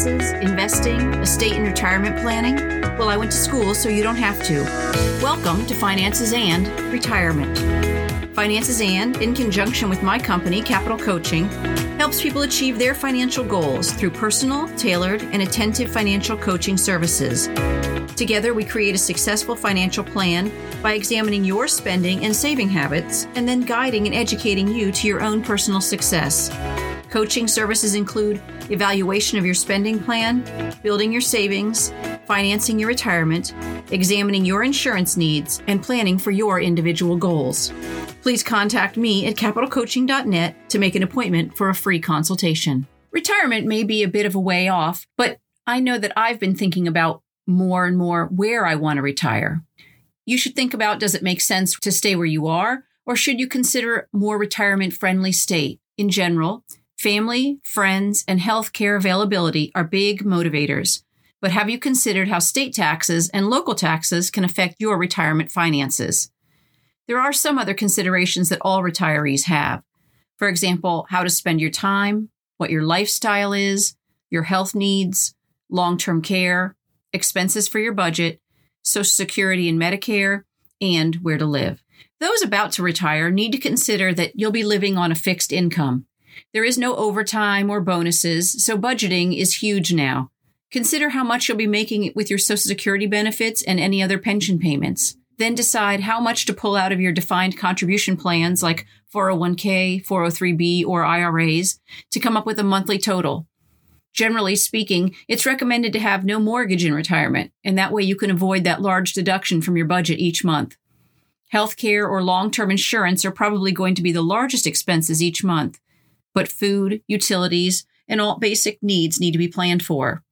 finances, investing, estate and retirement planning? Well, I went to school so you don't have to. Welcome to Finances and Retirement. Finances and, in conjunction with my company, Capital Coaching, helps people achieve their financial goals through personal, tailored, and attentive financial coaching services. Together, we create a successful financial plan by examining your spending and saving habits and then guiding and educating you to your own personal success. Coaching services include evaluation of your spending plan, building your savings, financing your retirement, examining your insurance needs, and planning for your individual goals. Please contact me at capitalcoaching.net to make an appointment for a free consultation. Retirement may be a bit of a way off, but I know that I've been thinking about more and more where I want to retire. You should think about does it make sense to stay where you are, or should you consider more retirement friendly state? In general, family, friends, and health care availability are big motivators. But have you considered how state taxes and local taxes can affect your retirement finances? There are some other considerations that all retirees have. For example, how to spend your time, what your lifestyle is, your health needs, long term care, expenses for your budget, Social Security and Medicare, and where to live. Those about to retire need to consider that you'll be living on a fixed income. There is no overtime or bonuses, so budgeting is huge now. Consider how much you'll be making with your Social Security benefits and any other pension payments. Then decide how much to pull out of your defined contribution plans like 401k, 403b, or IRAs to come up with a monthly total. Generally speaking, it's recommended to have no mortgage in retirement, and that way you can avoid that large deduction from your budget each month. Healthcare or long term insurance are probably going to be the largest expenses each month, but food, utilities, and all basic needs need to be planned for.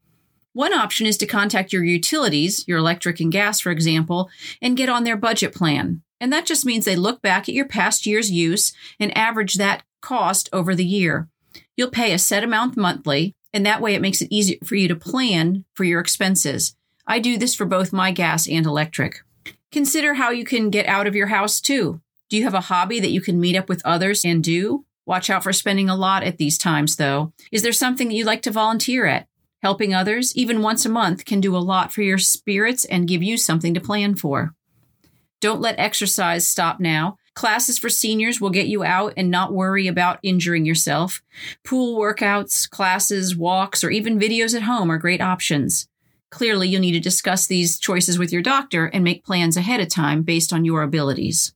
One option is to contact your utilities, your electric and gas, for example, and get on their budget plan. And that just means they look back at your past year's use and average that cost over the year. You'll pay a set amount monthly, and that way it makes it easier for you to plan for your expenses. I do this for both my gas and electric. Consider how you can get out of your house too. Do you have a hobby that you can meet up with others and do? Watch out for spending a lot at these times, though. Is there something that you'd like to volunteer at? Helping others, even once a month, can do a lot for your spirits and give you something to plan for. Don't let exercise stop now. Classes for seniors will get you out and not worry about injuring yourself. Pool workouts, classes, walks, or even videos at home are great options. Clearly, you'll need to discuss these choices with your doctor and make plans ahead of time based on your abilities.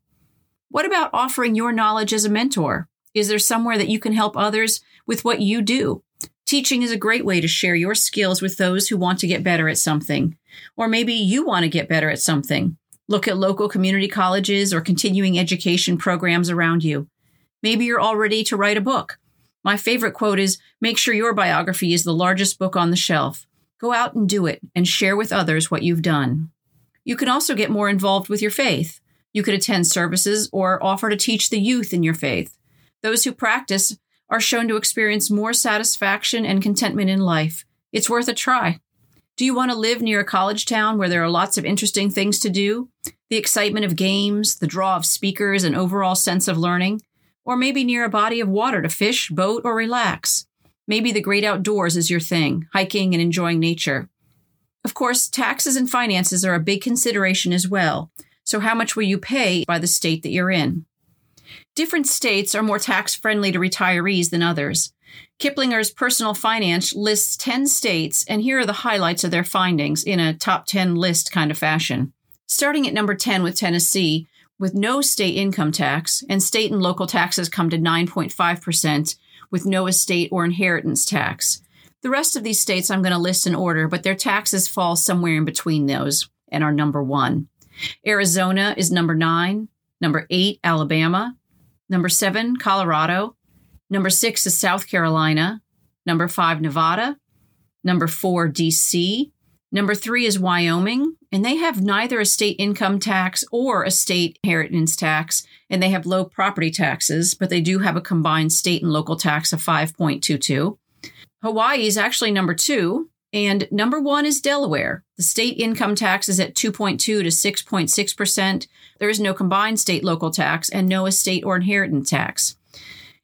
What about offering your knowledge as a mentor? Is there somewhere that you can help others with what you do? Teaching is a great way to share your skills with those who want to get better at something. Or maybe you want to get better at something. Look at local community colleges or continuing education programs around you. Maybe you're all ready to write a book. My favorite quote is Make sure your biography is the largest book on the shelf. Go out and do it and share with others what you've done. You can also get more involved with your faith. You could attend services or offer to teach the youth in your faith. Those who practice are shown to experience more satisfaction and contentment in life. It's worth a try. Do you want to live near a college town where there are lots of interesting things to do? The excitement of games, the draw of speakers, and overall sense of learning? Or maybe near a body of water to fish, boat, or relax? Maybe the great outdoors is your thing, hiking and enjoying nature. Of course, taxes and finances are a big consideration as well. So, how much will you pay by the state that you're in? Different states are more tax friendly to retirees than others. Kiplinger's personal finance lists 10 states, and here are the highlights of their findings in a top 10 list kind of fashion. Starting at number 10 with Tennessee, with no state income tax, and state and local taxes come to 9.5%, with no estate or inheritance tax. The rest of these states I'm going to list in order, but their taxes fall somewhere in between those and are number one. Arizona is number nine, number eight, Alabama, number seven, Colorado, Number six is South Carolina. Number five, Nevada. Number four, DC. Number three is Wyoming, and they have neither a state income tax or a state inheritance tax, and they have low property taxes, but they do have a combined state and local tax of 5.22. Hawaii is actually number two, and number one is Delaware. The state income tax is at 2.2 to 6.6%. There is no combined state local tax and no estate or inheritance tax.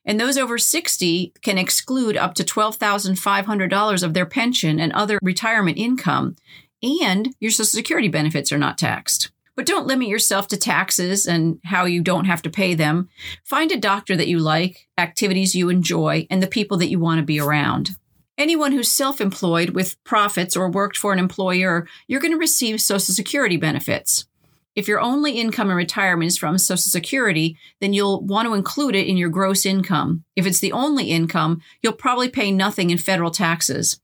And those over 60 can exclude up to $12,500 of their pension and other retirement income, and your Social Security benefits are not taxed. But don't limit yourself to taxes and how you don't have to pay them. Find a doctor that you like, activities you enjoy, and the people that you want to be around. Anyone who's self employed with profits or worked for an employer, you're going to receive Social Security benefits. If your only income in retirement is from Social Security, then you'll want to include it in your gross income. If it's the only income, you'll probably pay nothing in federal taxes.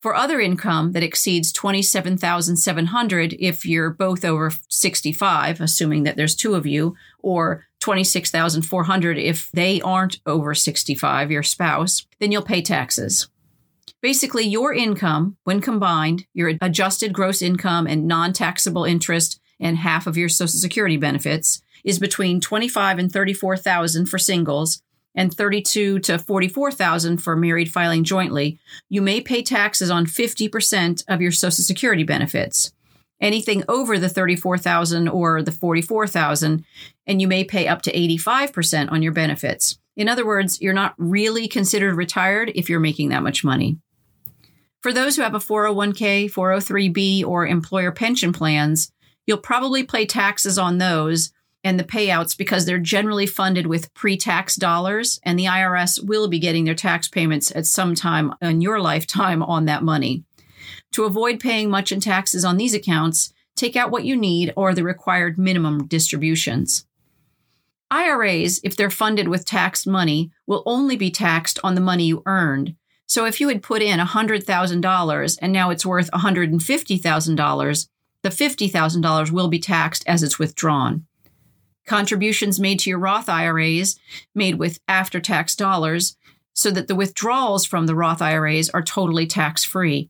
For other income that exceeds 27,700 if you're both over 65, assuming that there's two of you, or 26,400 if they aren't over 65, your spouse, then you'll pay taxes. Basically, your income, when combined, your adjusted gross income and non-taxable interest and half of your social security benefits is between 25 and 34,000 for singles and 32 to 44,000 for married filing jointly, you may pay taxes on 50% of your social security benefits. Anything over the 34,000 or the 44,000 and you may pay up to 85% on your benefits. In other words, you're not really considered retired if you're making that much money. For those who have a 401k, 403b, or employer pension plans, you'll probably pay taxes on those and the payouts because they're generally funded with pre tax dollars, and the IRS will be getting their tax payments at some time in your lifetime on that money. To avoid paying much in taxes on these accounts, take out what you need or the required minimum distributions. IRAs, if they're funded with taxed money, will only be taxed on the money you earned. So if you had put in $100,000 and now it's worth $150,000, the $50,000 will be taxed as it's withdrawn. Contributions made to your Roth IRAs made with after tax dollars so that the withdrawals from the Roth IRAs are totally tax free.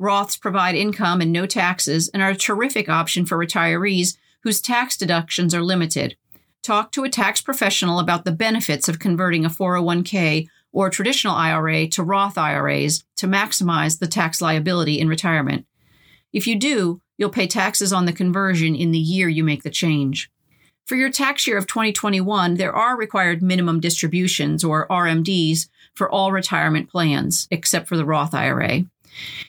Roths provide income and no taxes and are a terrific option for retirees whose tax deductions are limited. Talk to a tax professional about the benefits of converting a 401k or traditional IRA to Roth IRAs to maximize the tax liability in retirement. If you do, you'll pay taxes on the conversion in the year you make the change. For your tax year of 2021, there are required minimum distributions or RMDs for all retirement plans, except for the Roth IRA.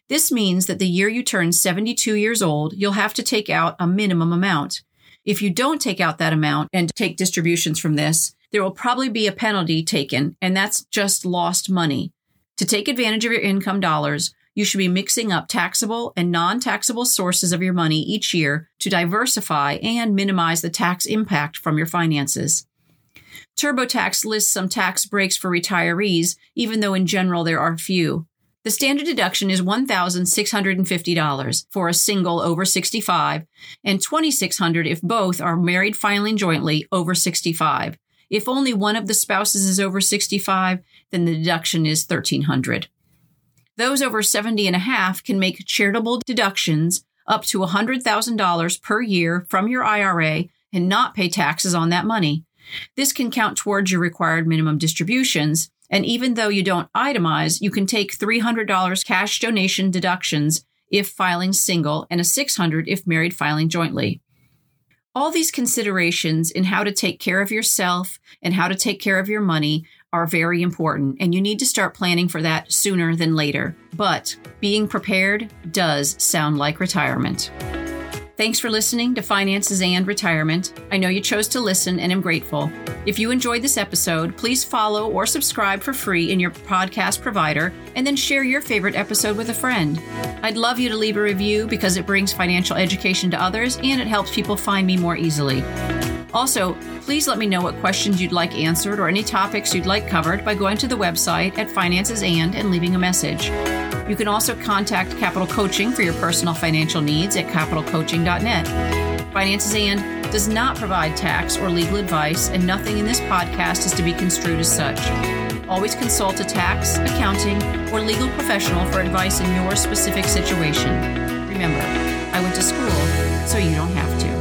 This means that the year you turn 72 years old, you'll have to take out a minimum amount. If you don't take out that amount and take distributions from this, there will probably be a penalty taken, and that's just lost money. To take advantage of your income dollars, you should be mixing up taxable and non taxable sources of your money each year to diversify and minimize the tax impact from your finances. TurboTax lists some tax breaks for retirees, even though in general there are few. The standard deduction is $1,650 for a single over 65 and 2,600 if both are married filing jointly over 65. If only one of the spouses is over 65, then the deduction is 1300. Those over 70 and a half can make charitable deductions up to $100,000 per year from your IRA and not pay taxes on that money. This can count towards your required minimum distributions. And even though you don't itemize, you can take $300 cash donation deductions if filing single and a 600 if married filing jointly. All these considerations in how to take care of yourself and how to take care of your money are very important, and you need to start planning for that sooner than later. But being prepared does sound like retirement. Thanks for listening to Finances and Retirement. I know you chose to listen and am grateful. If you enjoyed this episode, please follow or subscribe for free in your podcast provider and then share your favorite episode with a friend. I'd love you to leave a review because it brings financial education to others and it helps people find me more easily. Also, please let me know what questions you'd like answered or any topics you'd like covered by going to the website at Finances and and leaving a message. You can also contact Capital Coaching for your personal financial needs at capitalcoaching.net. Finances and does not provide tax or legal advice, and nothing in this podcast is to be construed as such. Always consult a tax, accounting, or legal professional for advice in your specific situation. Remember, I went to school, so you don't have to.